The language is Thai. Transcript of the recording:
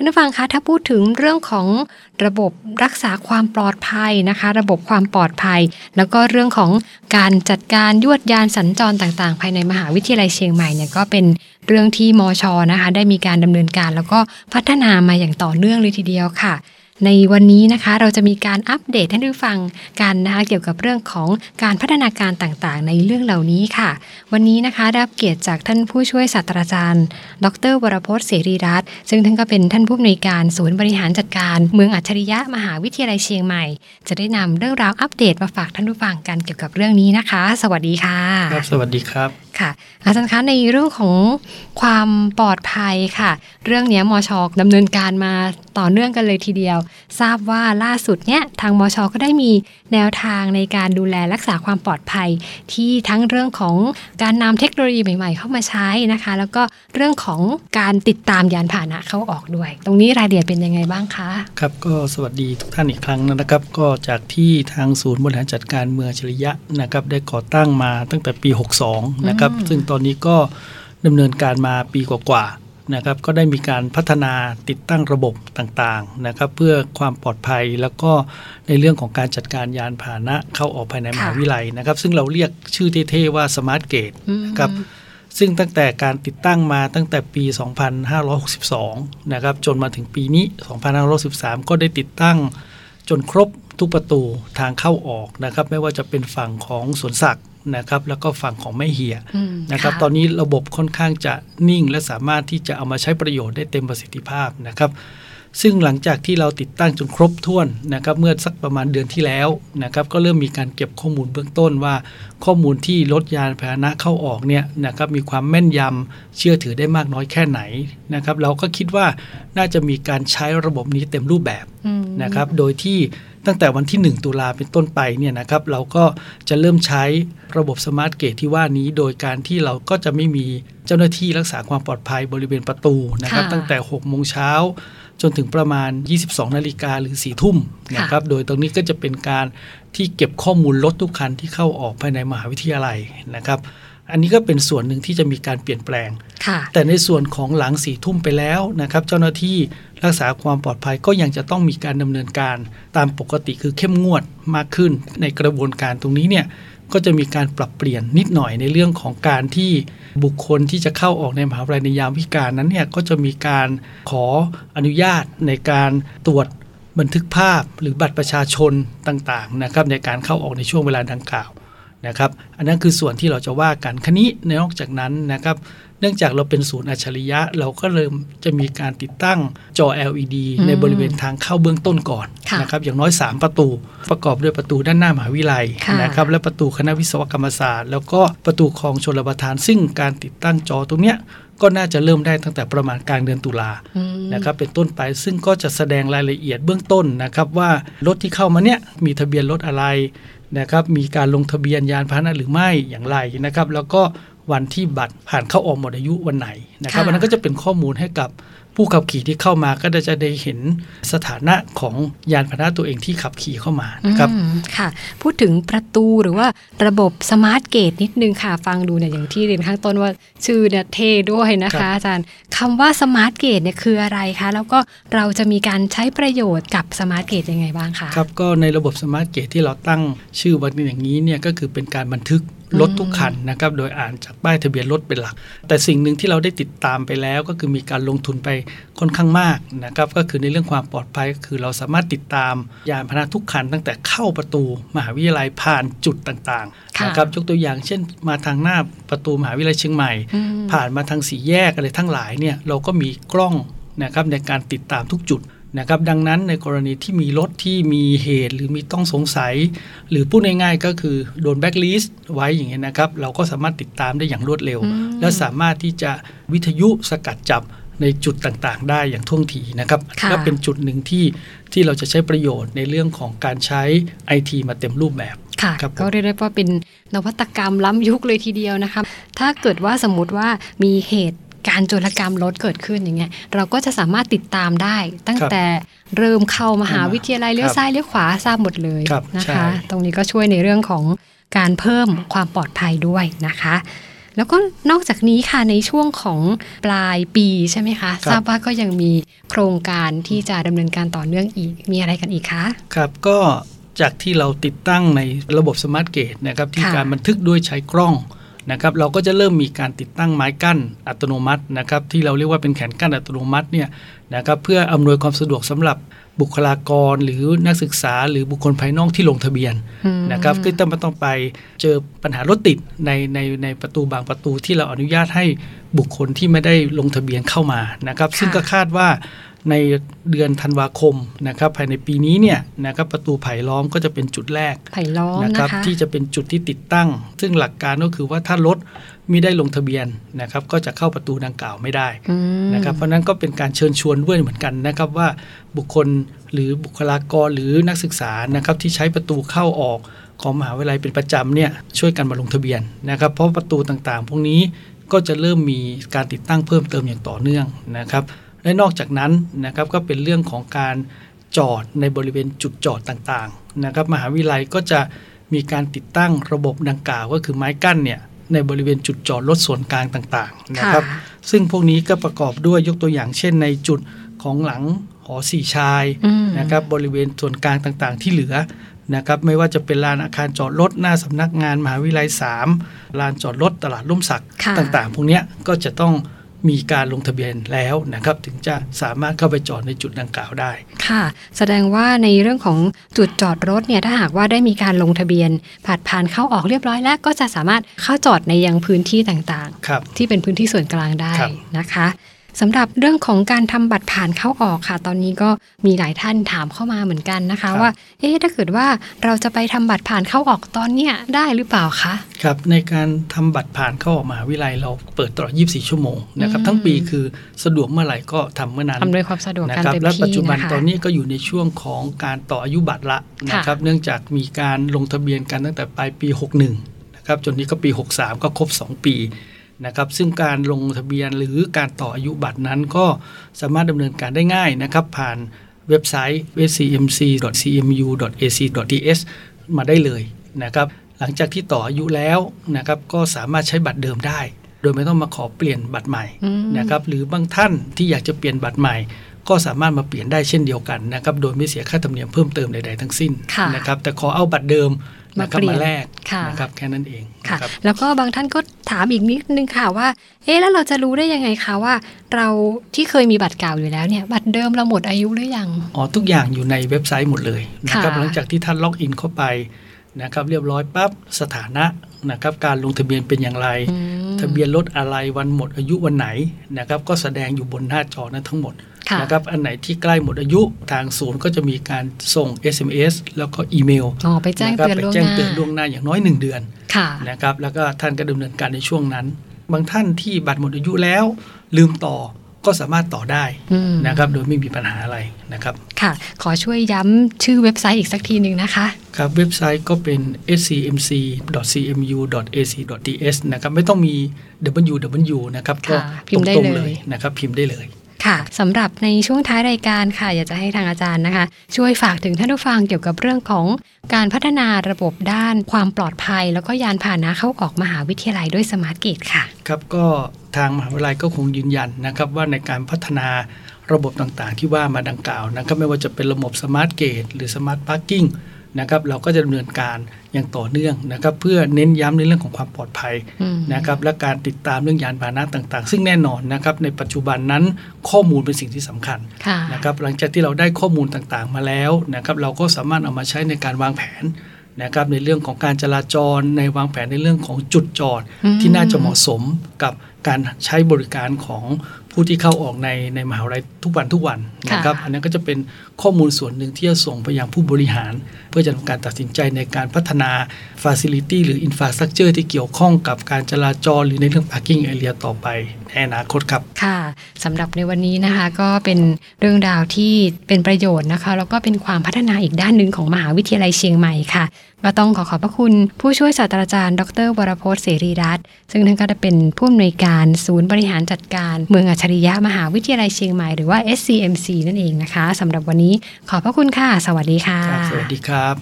ท่านผู้ฟังคะถ้าพูดถึงเรื่องของระบบรักษาความปลอดภัยนะคะ ระบบความปลอดภัย แล้วก็เรื่องของการจัดการยวดยานสัญจรต่างๆ ภายในมหาวิทยาลัยเชียงใหม่เนี่ยก็เป็นเรื่องที่มอชอนะคะ ได้มีการดำเนินการ แล้วก็พัฒนามาอย่างต่อเนื่องเลยทีเดียวค่ะ ในวันนี้นะคะเราจะมีการอัปเดตให้ได้ฟังกันนะคะเกี่ยวกับเรื่องของการพัฒนาการต่างๆ ในเรื่องเหล่านี้ค่ะ วันนี้นะคะได้รับเกียรติจากท่านผู้ช่วยศาสตราจารย์ ดร วรพจน์เสรีรัตน์ซึ่งท่านก็เป็นท่านผู้อำนวยการศูนย์บริหารจัดการ เมืองอัจฉริยะมหาวิทยาลัยเชียงใหม่ จะได้นำเรื่องราวอัปเดตมาฝากท่านผู้ฟังกันเกี่ยวกับเรื่องนี้นะคะ สวัสดีค่ะครับสวัสดีครับ ค่ะ อาจารย์คะในเรื่องของความปลอดภัยค่ะ เรื่องนี้มชดำเนินการมาต่อเนื่องกันเลยทีเดียว ทราบว่าล่าสุดเนี้ยทางมชก็ได้มีแนวทางในการดูแลรักษาความปลอดภัย ที่ทั้งเรื่องของการนำเทคโนโลยีใหม่ ๆ เข้ามาใช้นะคะ แล้วก็เรื่องของการติดตามยานพาหนะเข้าออกด้วย ตรงนี้รายละเอียดเป็นยังไงบ้างคะครับก็สวัสดีทุกท่านอีกครั้งนะครับ ก็จากที่ทางศูนย์บริหารจัดการเมืองอัจฉริยะนะครับได้ก่อตั้งมาตั้งแต่ปี 62 นะครับซึ่งตอนนี้ก็ดำเนินการมาปีกว่าๆนะครับ ก็ได้มีการพัฒนาติดตั้งระบบต่างๆนะครับ เพื่อความปลอดภัยแล้วก็ในเรื่องของการจัดการยานพาหนะเข้าออกภายในมหาวิทยาลัยนะครับ ซึ่งเราเรียกชื่อเท่ๆว่าสมาร์ทเกตนะครับซึ่งตั้งแต่การติดตั้งมาตั้งแต่ปี 2562 นะครับ จนมาถึงปีนี้ 2513 ก็ได้ติดตั้งจนครบทุกประตูทางเข้าออกนะครับ ไม่ว่าจะเป็นฝั่งของสวนสัตว์ นะครับ แล้วก็ฝั่งของแม่เหียอืมนะครับค่ะตอนนี้ระบบค่อนข้างจะนิ่งและสามารถที่จะเอามาใช้ประโยชน์ได้เต็มประสิทธิภาพนะครับ ซึ่งหลังจากที่เราติดตั้งจนครบถ้วนนะครับ เมื่อสักประมาณเดือนที่แล้วนะครับ ก็เริ่มมีการเก็บข้อมูลเบื้องต้นว่า ข้อมูลที่รถยานพาหนะเข้าออกเนี่ยนะครับมีความแม่นยำเชื่อถือได้มากน้อยแค่ไหนนะครับ เราก็คิดว่าน่าจะมีการใช้ระบบนี้เต็มรูปแบบอืมนะครับ โดยที่ ตั้งแต่วันที่ 1 ตุลาเป็นต้นไปเนี่ยนะครับเราก็จะเริ่มใช้ระบบ smart gate ที่ว่านี้ โดยการที่เราก็จะไม่มีเจ้าหน้าที่รักษาความปลอดภัยบริเวณประตูนะครับค่ะตั้งแต่6โมงเช้าจนถึงประมาณ 22 นาฬิกาหรือ 4 ทุ่มนะครับ โดยตรงนี้ก็จะเป็นการที่เก็บข้อมูลรถทุกคันที่เข้าออกภายในมหาวิทยาลัยนะครับ อันนี้ก็เป็นส่วนหนึ่งที่จะมีการเปลี่ยนแปลงค่ะแต่ในส่วนของหลังสี่ทุ่มไปแล้วนะครับ เจ้าหน้าที่ รักษาความปลอดภัยก็ยังจะต้องมีการดำเนินการตามปกติคือเข้มงวดมากขึ้น ในกระบวนการตรงนี้เนี่ยก็จะมีการปรับเปลี่ยนนิดหน่อยในเรื่องของการที่บุคคลที่จะเข้าออกในมหาวิทยาลัยในยามวิกาลนั้นเนี่ยก็จะมีการขออนุญาตในการตรวจบันทึกภาพหรือบัตรประชาชนต่างๆนะครับในการเข้าออกในช่วงเวลาดังกล่าวนะครับ อันนั้นคือส่วนที่เราจะว่ากันคันนี้นอกจากนั้นนะครับ เนื่องจากเราเป็นศูนย์อัจฉริยะ เราก็เริ่มจะมีการติดตั้งจอ LED อืมในบริเวณทางเข้าเบื้องต้นก่อนค่ะนะครับอย่างน้อย 3 ประตู ประกอบด้วยประตูด้านหน้ามหาวิทยาลัยค่ะนะครับและประตูคณะวิศวกรรมศาสตร์ แล้วก็ประตูคลองชลประทาน ซึ่งการติดตั้งจอตรงเนี้ยก็น่าจะเริ่มได้ตั้งแต่ประมาณกลางเดือนตุลาอืมนะครับเป็นต้นไปซึ่งก็จะแสดงรายละเอียดเบื้องต้นนะครับว่ารถที่เข้ามาเนี่ยมีทะเบียนรถอะไรนะครับมีการลงทะเบียนยานพาหนะหรือไม่อย่างไรนะครับ แล้วก็ วันที่บัตรผ่านเข้าออกหมดอายุวันไหนนะครับค่ะอันนั้นก็จะเป็นข้อมูลให้กับผู้ขับขี่ที่เข้ามาก็จะได้เห็นสถานะของยานพาหนะตัวเองที่ขับขี่เข้ามานะครับอืมค่ะ พูดถึงประตูหรือว่าระบบ smart gate นิดนึงค่ะ ฟังดูเนี่ยอย่างที่เรียนข้างต้นว่าชื่อเนี่ยเท่ด้วยนะครัคะบอาจารย์คำว่า smart gate เนี่ยคืออะไรคะ แล้วก็เราจะมีการใช้ประโยชน์กับ smart gate ยังไงบ้างคะครับก็ในระบบ smart gate ที่เราตั้งชื่อไว้อย่างนี้เนี่ยก็คือเป็นการบันทึก รถทุกคันนะครับโดยอ่านจากป้ายทะเบียนรถเป็นหลัก แต่สิ่งหนึ่งที่เราได้ติดตามไปแล้วก็คือมีการลงทุนไปค่อนข้างมากนะครับก็คือในเรื่องความปลอดภัยก็คือเราสามารถติดตามยานพาหนะทุกคันตั้งแต่เข้าประตูมหาวิทยาลัยผ่านจุดต่างๆค่ะนะครับยกตัวอย่างเช่น มาทางหน้าประตูมหาวิทยาลัยเชียงใหม่อืมผ่านมาทางสี่แยกอะไรทั้งหลายเนี่ยเราก็มีกล้องนะครับในการติดตามทุกจุด นะครับดังนั้นในกรณีที่มีรถที่มีเหตุหรือมีต้องสงสัย หรือพูดง่ายๆก็คือโดนแบ็กลิสต์ไว้อย่างเงี้ยนะครับ เราก็สามารถติดตามได้อย่างรวดเร็วอืมและสามารถที่จะวิทยุสกัดจับในจุดต่างๆ ได้อย่างท่วงทีนะครับค่ะก็เป็นจุดหนึ่งที่ที่เราจะใช้ประโยชน์ในเรื่องของการใช้ไอทีมาเต็มรูปแบบค่ะครับผมก็เรียกได้ว่าเป็นนวัตกรรมล้ำยุคเลยทีเดียวนะคะถ้าเกิดว่าสมมติว่ามีเหตุ การโจรกรรมรถเกิดขึ้นอย่างเงี้ยเราก็จะสามารถติดตามได้ ตั้งครับแต่เริ่มเข้ามหาวิทยาลัยเลี้ยวครับซ้ายเลี้ยวขวาทราบหมดเลยครับนะใช่คะ ตรงนี้ก็ช่วยในเรื่องของการเพิ่มความปลอดภัยด้วยนะคะ แล้วก็นอกจากนี้ค่ะในช่วงของปลายปีใช่ไหมคะครับทราบว่าก็ยังมีโครงการที่จะดำเนินการต่อเนื่องอีกมีอะไรกันอีกคะครับก็จากที่เราติดตั้งในระบบสมาร์ทเกตนะครับที่ค่ะการบันทึกด้วยใช้กล้อง นะครับเราก็จะเริ่มมีการติดตั้งไม้กั้นอัตโนมัตินะครับที่เราเรียกว่าเป็นแขนกั้นอัตโนมัติเนี่ยนะครับเพื่ออำนวยความสะดวกสำหรับบุคลากรหรือนักศึกษาหรือบุคคลภายนอกที่ลงทะเบียนอืมนะครับก็ต้องไม่ต้องไปเจอปัญหารถติดในในในประตูบางประตูที่เราอนุญาตให้บุคคลที่ไม่ได้ลงทะเบียนเข้ามานะครับ ซึ่งก็คาดว่า ในเดือนธันวาคมนะครับภายในปีนี้เนี่ยนะครับประตูไผ่ล้อมก็จะเป็นจุดแรกไผ่ล้อมนะนะครัคะที่จะเป็นจุดที่ติดตั้ง ซึ่งหลักการก็คือว่าถ้ารถไม่ได้ลงทะเบียนนะครับก็จะเข้าประตูดังกล่าวไม่ได้อืมนะครับเพราะฉะนั้นก็เป็นการเชิญชวนด้วยเหมือนกันนะครับว่าบุคคลหรือบุคลากรหรือนักศึกษานะครับที่ใช้ประตูเข้าออกของมหาวิทยาลัยเป็นประจำเนี่ยช่วยกันมาลงทะเบียนนะครับเพราะประตูต่างๆ พวกนี้ก็จะเริ่มมีการติดตั้งเพิ่มเติมอย่างต่อเนื่องนะครับ และนอกจากนั้นนะครับก็เป็นเรื่องของการจอดในบริเวณจุดจอดต่างๆนะครับมหาวิทยาลัยก็จะมีการติดตั้งระบบดังกล่าว ก็คือไม้กั้นเนี่ยในบริเวณจุดจอดรถส่วนกลางต่างๆนะครับค่ะซึ่งพวกนี้ก็ประกอบด้วยยกตัวอย่างเช่นในจุดของหลังหอสี่ชายอืมนะครับบริเวณส่วนกลางต่างๆ ที่เหลือนะครับไม่ว่าจะเป็นลานอาคารจอดรถหน้าสำนักงานมหาวิทยาลัย 3 ลานจอดรถตลาดร่มสักค่ะต่างๆ พวกเนี้ยก็จะต้อง มีการลงทะเบียนแล้วนะครับ ถึงจะสามารถเข้าไปจอดในจุดดังกล่าวได้ ค่ะ แสดงว่าในเรื่องของจุดจอดรถเนี่ยถ้าหากว่าได้มีการลงทะเบียน ผ่านผ่านเข้าออกเรียบร้อยแล้ว ก็จะสามารถเข้าจอดในยังพื้นที่ต่างครับๆที่เป็นพื้นที่ส่วนกลางได้ครับนะคะ สำหรับเรื่องของการทำบัตรผ่านเข้าออกค่ะ ตอนนี้ก็มีหลายท่านถามเข้ามาเหมือนกันนะคะ ว่า เอ๊ะถ้าเกิดว่าเราจะไปทำบัตรผ่านเข้าออกตอนเนี้ยได้หรือเปล่าคะครับ ในการทำบัตรผ่านเข้าออกมหาวิทยาลัยเราเปิดตลอด 24 ชั่วโมงนะครับอืมทั้งปีคือสะดวกเมื่อไหร่ก็ทำเมื่อนั้นอำนวยความสะดวกนะกันครับเต็มและที่ปัจจุบันนะคะตอนนี้ก็อยู่ในช่วงของการต่ออายุบัตรละนะครับ เนื่องจากมีการลงทะเบียนกันตั้งแต่ปลายปี 61นะครับจนนี้ก็ปี 63 ก็ครบ 2 ปี นะครับ ซึ่งการลงทะเบียนหรือการต่ออายุบัตรนั้นก็สามารถดำเนินการได้ง่ายนะครับ ผ่านเว็บไซต์ scmc.cmu.ac.th มาได้เลยนะครับ หลังจากที่ต่ออายุแล้วนะครับ ก็สามารถใช้บัตรเดิมได้ โดยไม่ต้องมาขอเปลี่ยนบัตรใหม่อืมนะครับ หรือบางท่านที่อยากจะเปลี่ยนบัตรใหม่ก็สามารถมาเปลี่ยนได้เช่นเดียวกันนะครับ โดยไม่เสียค่าธรรมเนียมเพิ่มเติมใดๆทั้งสิ้นค่ะนะครับ แต่ขอเอาบัตรเดิมนะครับ มาเปลี่ยนมาแลกค่ะนะครับแค่นั้นเองค่ะนะครับแล้วก็บางท่านก็ถามอีกนิดนึงค่ะว่า เอ๊ะแล้วเราจะรู้ได้ยังไงคะว่า เราที่เคยมีบัตรเก่าอยู่แล้วเนี่ยบัตรเดิมเราหมดอายุหรือยังอ๋อทุกอย่างอยู่ในเว็บไซต์หมดเลยนะครับค่ะหลังจากที่ท่านล็อกอินเข้าไปนะครับเรียบร้อยปั๊บสถานะ นะครับการลงทะเบียนเป็นอย่างไรอืมทะเบียนรถอะไรวันหมดอายุวันไหนนะครับก็แสดงอยู่บนหน้าจอนั้นทั้งหมดค่ะนะครับอันไหนที่ใกล้หมดอายุทางศูนย์ก็จะมีการส่ง SMS แล้วก็อีเมลอ๋อไปแจ้งนะครับเตือนไปล่วงแจ้หงน้าเตือนล่วงหน้าอย่างน้อย 1 เดือนค่ะนะครับแล้วก็ท่านก็ดำเนินการในช่วงนั้น บางท่านที่บัตรหมดอายุแล้ว ลืมต่อก็สามารถต่อได้อืมนะครับโดยไม่มีปัญหาอะไรนะครับค่ะ ขอช่วยย้ำชื่อเว็บไซต์อีกสักทีหนึ่งนะคะ ครับเว็บไซต์ก็เป็น scmc.cmu.ac.th นะครับไม่ต้องมี www นะครับก็ค่ะพิมพ์ได้ตรงๆเลเลยยนะครับพิมพ์ได้เลยค่ะสำหรับในช่วงท้ายรายการค่ะ อยากจะให้ทางอาจารย์นะคะ ช่วยฝากถึงท่านผู้ฟังเกี่ยวกับเรื่องของการพัฒนาระบบด้านความปลอดภัย แล้วก็ยานพาหนะเข้าออกมหาวิทยาลัยด้วย smart gate ค่ะ ครับก็ทางมหาวิทยาลัยก็คงยืนยันนะครับว่าในการพัฒนาระบบต่างๆ ที่ว่ามาดังกล่าวนะครับไม่ว่าจะเป็นระบบ smart gate หรือ smart parking นะครับเราก็จะดำเนินการอย่างต่อเนื่องนะครับ เพื่อเน้นย้ำในเรื่องของความปลอดภัยอืมนะครับและการติดตามเรื่องยานพาหนะต่าง ๆ ซึ่งแน่นอนนะครับในปัจจุบันนั้นข้อมูลเป็นสิ่งที่สำคัญค่ะนะครับหลังจากที่เราได้ข้อมูลต่างๆ มาแล้วนะครับเราก็สามารถเอามาใช้ในการวางแผนนะครับในเรื่องของการจราจรในวางแผนในเรื่องของจุดจอดอืมที่น่าจะเหมาะสมกับ การใช้บริการของผู้ที่เข้าออกในในมหาวิทยาลัยทุกวันทุกวันนะครับค่ะอันนั้นก็จะเป็นข้อมูลส่วนหนึ่งที่จะส่งไปยังผู้บริหาร เพื่อจะทำการตัดสินใจในการพัฒนา Facility หรือ Infrastructure ที่เกี่ยวข้องกับการจราจรหรือในเรื่อง Parking Area ต่อไปในอนาคตครับ ค่ะสำหรับในวันนี้นะคะก็เป็นเรื่องราวที่เป็นประโยชน์นะคะ แล้วก็เป็นความพัฒนาอีกด้านหนึ่งของมหาวิทยาลัยเชียงใหม่ค่ะ ก็ต้องขอขอบพระคุณผู้ช่วยศาสตราจารย์ ดรวรพจน์เสรีรัตน์ซึ่งท่านก็จะเป็นผู้อำนวยการศูนย์บริหารจัดการ เมืองอัจฉริยะมหาวิทยาลัยเชียงใหม่หรือว่า SCMC นั่นเองนะคะสำหรับวันนี้ขอบพระคุณค่ะ สวัสดีค่ะครับสวัสดีครับ